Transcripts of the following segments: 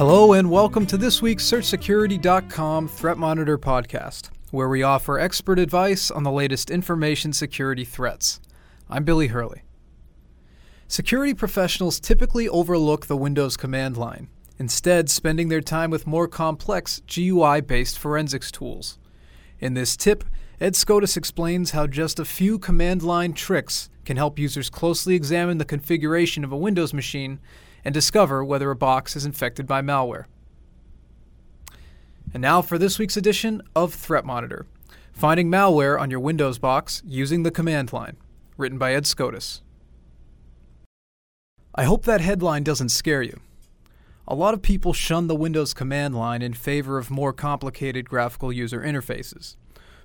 Hello, and welcome to this week's SearchSecurity.com Threat Monitor podcast, where we offer expert advice on the latest information security threats. I'm Billy Hurley. Security professionals typically overlook the Windows command line, instead, spending their time with more complex GUI based forensics tools. In this tip, Ed Skoudis explains how just a few command line tricks can help users closely examine the configuration of a Windows machine and discover whether a box is infected by malware. And now for this week's edition of Threat Monitor Finding Malware on Your Windows Box Using the Command Line, written by Ed Skoudis. I hope that headline doesn't scare you. A lot of people shun the Windows command line in favor of more complicated graphical user interfaces.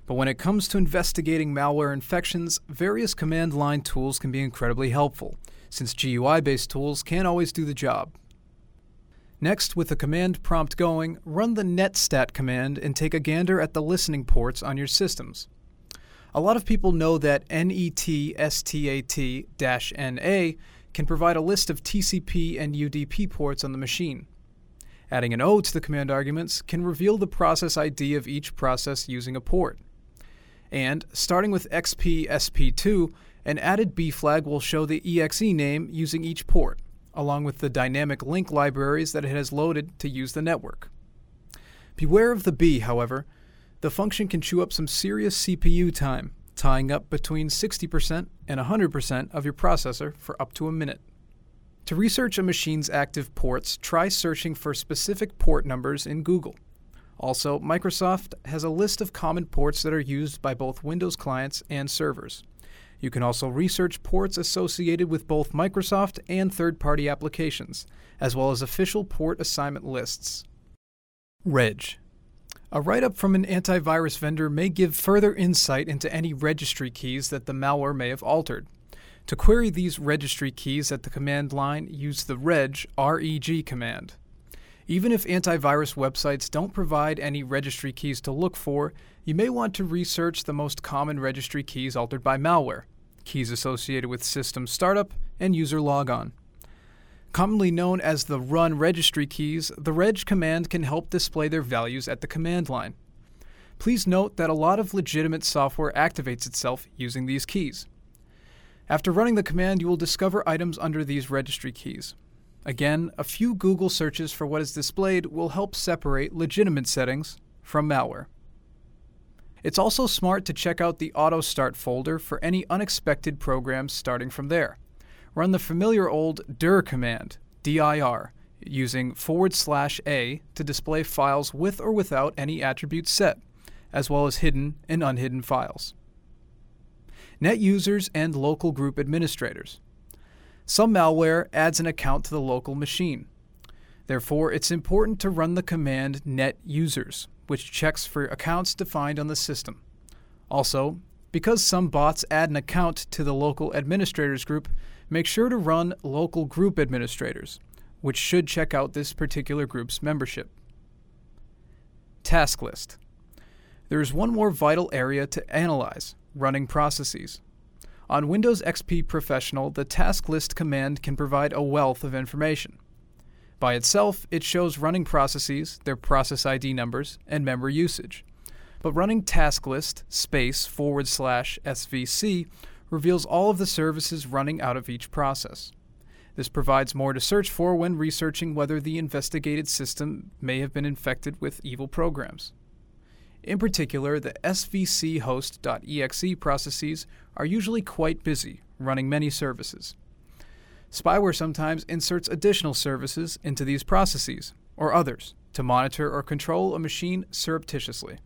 But when it comes to investigating malware infections, various command line tools can be incredibly helpful, since GUI based tools can't always do the job. Next, with the command prompt going, run the netstat command and take a gander at the listening ports on your systems. A lot of people know that netstat-na can provide a list of TCP and UDP ports on the machine. Adding an O to the command arguments can reveal the process ID of each process using a port. And starting with XP SP2, an added B flag will show the exe name using each port, along with the dynamic link libraries that it has loaded to use the network. Beware of the B, however. The function can chew up some serious CPU time, tying up between 60% and 100% of your processor for up to a minute. To research a machine's active ports, try searching for specific port numbers in Google. Also, Microsoft has a list of common ports that are used by both Windows clients and servers. You can also research ports associated with both Microsoft and third party applications, as well as official port assignment lists. Reg. A write up from an antivirus vendor may give further insight into any registry keys that the malware may have altered. To query these registry keys at the command line, use the reg reg command. Even if antivirus websites don't provide any registry keys to look for, you may want to research the most common registry keys altered by malware, keys associated with system startup, and user logon. Commonly known as the run registry keys, the reg command can help display their values at the command line. Please note that a lot of legitimate software activates itself using these keys. After running the command, you will discover items under these registry keys. Again, a few Google searches for what is displayed will help separate legitimate settings from malware. It's also smart to check out the Auto Start folder for any unexpected programs starting from there. Run the familiar old dir command, dir, using forward slash a to display files with or without any attributes set, as well as hidden and unhidden files. Net users and local group administrators. Some malware adds an account to the local machine. Therefore, it's important to run the command net users which checks for accounts defined on the system. Also, because some bots add an account to the local administrators group, make sure to run local group administrators, which should check out this particular group's membership. Task list. There is one more vital area to analyze running processes. On Windows XP Professional, the task list command can provide a wealth of information. By itself, it shows running processes, their process ID numbers, and memory usage. But running task list space forward slash SVC reveals all of the services running out of each process. This provides more to search for when researching whether the investigated system may have been infected with evil programs. In particular, the svc host.exe processes are usually quite busy, running many services. Spyware sometimes inserts additional services into these processes, or others, to monitor or control a machine surreptitiously.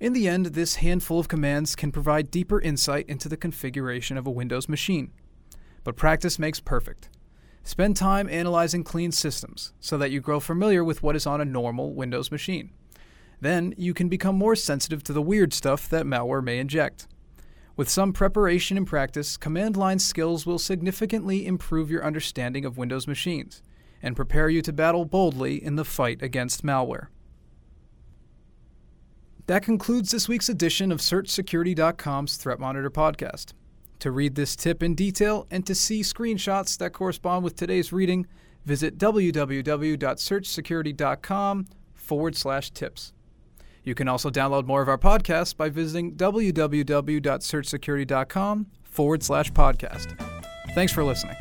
In the end, this handful of commands can provide deeper insight into the configuration of a Windows machine. But practice makes perfect. Spend time analyzing clean systems so that you grow familiar with what is on a normal Windows machine. Then you can become more sensitive to the weird stuff that malware may inject. With some preparation and practice, command line skills will significantly improve your understanding of Windows machines and prepare you to battle boldly in the fight against malware. That concludes this week's edition of SearchSecurity.com's Threat Monitor podcast. To read this tip in detail and to see screenshots that correspond with today's reading, visit www.searchsecurity.com forward slash tips. You can also download more of our podcasts by visiting www.searchsecurity.com forward slash podcast. Thanks for listening.